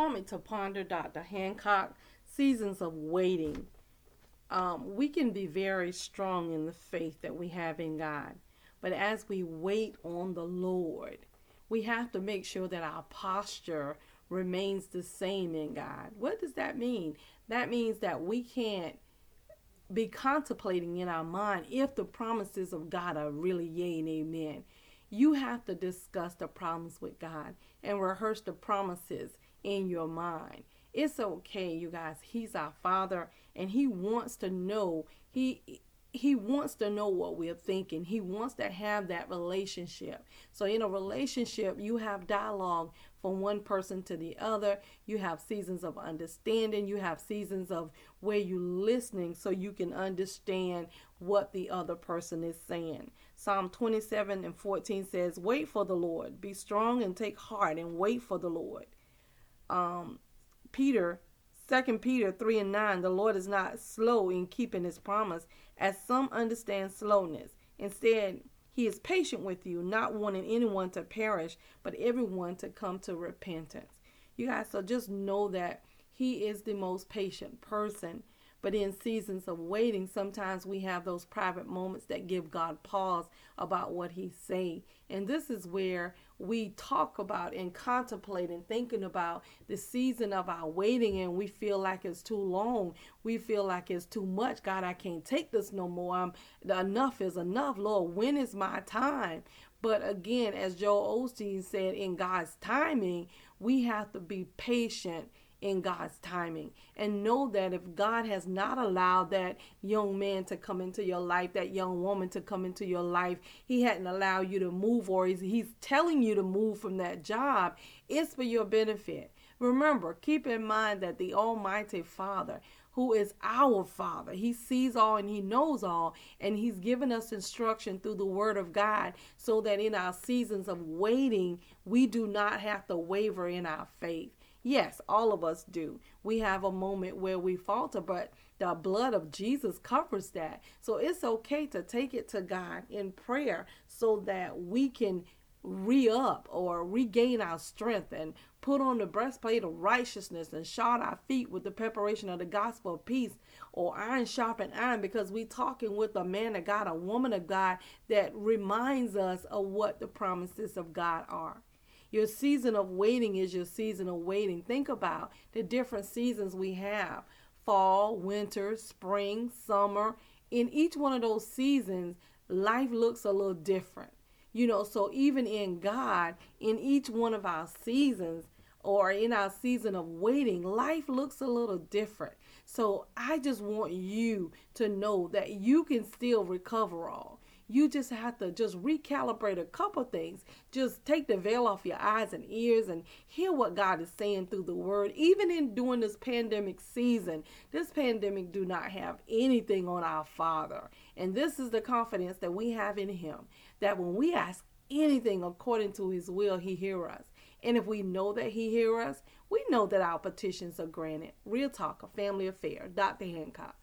moment to ponder Dr. Hancock, seasons of waiting. Um, we can be very strong in the faith that we have in God. But as we wait on the Lord, we have to make sure that our posture remains the same in God. What does that mean? That means that we can't be contemplating in our mind if the promises of God are really yea and amen. You have to discuss the promise with God and rehearse the promises in your mind. It's okay, you guys. He's our Father and he wants to know he he wants to know what we're thinking. He wants to have that relationship. So in a relationship, you have dialogue from one person to the other. You have seasons of understanding. You have seasons of where you're listening so you can understand what the other person is saying. Psalm 27 and 14 says, Wait for the Lord. Be strong and take heart and wait for the Lord. Um, Peter, 2 Peter 3 and 9, the Lord is not slow in keeping his promise, as some understand slowness. Instead, he is patient with you, not wanting anyone to perish, but everyone to come to repentance. You guys, so just know that he is the most patient person but in seasons of waiting, sometimes we have those private moments that give God pause about what He's saying. And this is where we talk about and contemplate and thinking about the season of our waiting, and we feel like it's too long. We feel like it's too much. God, I can't take this no more. I'm, enough is enough. Lord, when is my time? But again, as Joel Osteen said, in God's timing, we have to be patient in God's timing. And know that if God has not allowed that young man to come into your life, that young woman to come into your life, He hadn't allowed you to move, or He's, he's telling you to move from that job, it's for your benefit. Remember, keep in mind that the Almighty Father, who is our Father. He sees all and He knows all, and He's given us instruction through the Word of God so that in our seasons of waiting, we do not have to waver in our faith. Yes, all of us do. We have a moment where we falter, but the blood of Jesus covers that. So it's okay to take it to God in prayer so that we can re up or regain our strength and put on the breastplate of righteousness and shod our feet with the preparation of the gospel of peace or iron sharpen iron because we talking with a man of God, a woman of God that reminds us of what the promises of God are. Your season of waiting is your season of waiting. Think about the different seasons we have fall, winter, spring, summer. In each one of those seasons, life looks a little different. You know, so even in God, in each one of our seasons, or in our season of waiting, life looks a little different. So I just want you to know that you can still recover all. You just have to just recalibrate a couple things. Just take the veil off your eyes and ears and hear what God is saying through the word. Even in during this pandemic season, this pandemic do not have anything on our Father. And this is the confidence that we have in him that when we ask anything according to his will, he hear us. And if we know that he hear us, we know that our petitions are granted. Real talk, a family affair. Dr. Hancock.